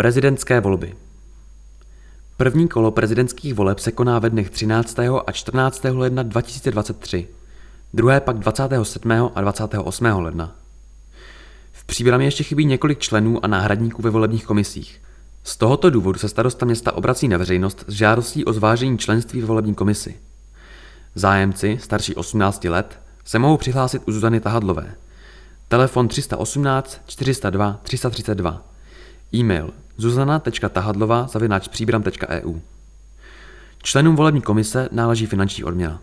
Prezidentské volby První kolo prezidentských voleb se koná ve dnech 13. a 14. ledna 2023, druhé pak 27. a 28. ledna. V příbrami ještě chybí několik členů a náhradníků ve volebních komisích. Z tohoto důvodu se starosta města obrací na veřejnost s žádostí o zvážení členství ve volební komisi. Zájemci, starší 18 let, se mohou přihlásit u Zuzany Tahadlové. Telefon 318 402 332. E-mail zuzana.tahadlova zavináč příbram.eu Členům volební komise náleží finanční odměna.